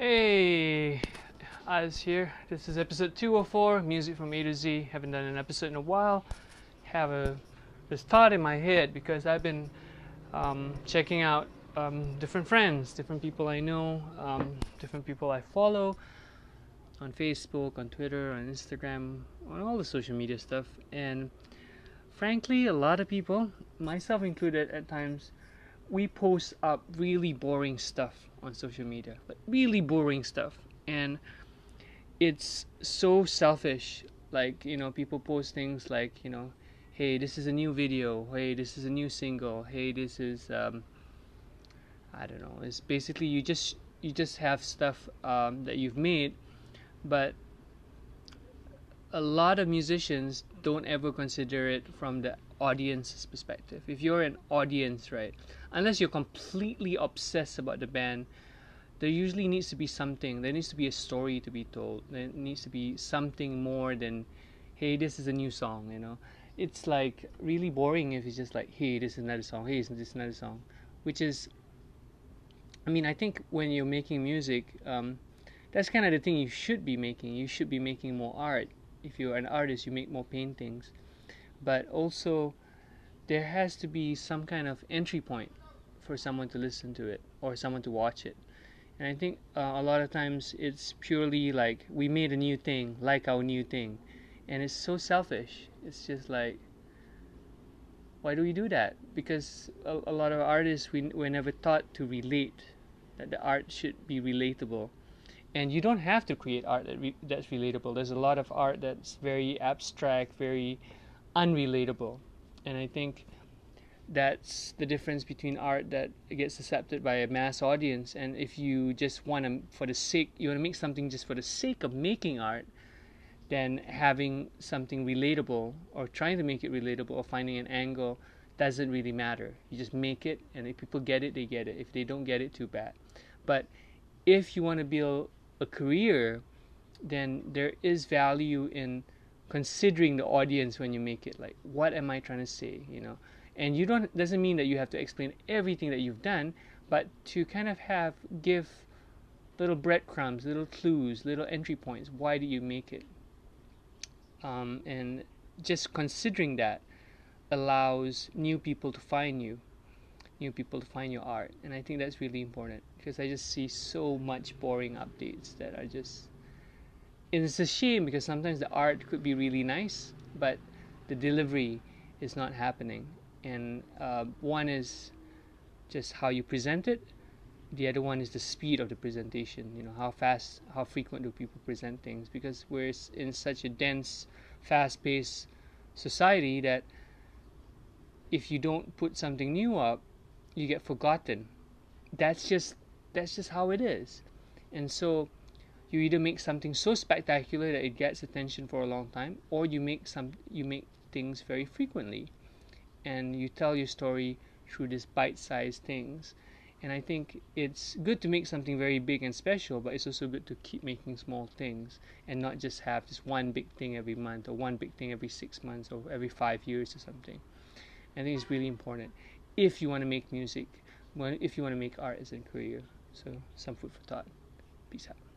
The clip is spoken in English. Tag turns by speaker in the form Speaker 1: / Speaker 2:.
Speaker 1: Hey, Az here. This is episode 204, music from A to Z. Haven't done an episode in a while. Have a this thought in my head because I've been um, checking out um, different friends, different people I know, um, different people I follow on Facebook, on Twitter, on Instagram, on all the social media stuff. And frankly, a lot of people, myself included at times, we post up really boring stuff on social media, like really boring stuff, and it's so selfish. Like you know, people post things like you know, hey, this is a new video. Hey, this is a new single. Hey, this is um, I don't know. It's basically you just you just have stuff um, that you've made, but a lot of musicians don't ever consider it from the audience's perspective. If you're an audience, right, unless you're completely obsessed about the band, there usually needs to be something. There needs to be a story to be told. There needs to be something more than, hey, this is a new song, you know. It's like really boring if it's just like, hey, this is another song, hey, this is another song, which is, I mean, I think when you're making music, um, that's kind of the thing you should be making. You should be making more art. If you're an artist, you make more paintings but also there has to be some kind of entry point for someone to listen to it or someone to watch it. And I think uh, a lot of times it's purely like we made a new thing, like our new thing. And it's so selfish. It's just like, why do we do that? Because a, a lot of artists, we, we're never taught to relate, that the art should be relatable. And you don't have to create art that re- that's relatable. There's a lot of art that's very abstract, very unrelatable. And I think that's the difference between art that gets accepted by a mass audience and if you just want to for the sake you want to make something just for the sake of making art then having something relatable or trying to make it relatable or finding an angle doesn't really matter. You just make it and if people get it they get it. If they don't get it too bad. But if you want to build a career then there is value in considering the audience when you make it like what am i trying to say you know? And you don't doesn't mean that you have to explain everything that you've done but to kind of have give little breadcrumbs little clues little entry points why do you make it? Um, and just considering that allows new people to find you new people to find your art. And i think that's really important because i just see so much boring updates that are just it's a shame because sometimes the art could be really nice, but the delivery is not happening. And uh, one is just how you present it. The other one is the speed of the presentation. You know how fast, how frequent do people present things? Because we're in such a dense, fast-paced society that if you don't put something new up, you get forgotten. That's just that's just how it is. And so you either make something so spectacular that it gets attention for a long time or you make some you make things very frequently. And you tell your story through these bite-sized things. And i think it's good to make something very big and special but it's also good to keep making small things and not just have this one big thing every month or one big thing every six months or every five years or something. I think it's really important if you want to make music if you want to make art as a career. So some food for thought. Peace out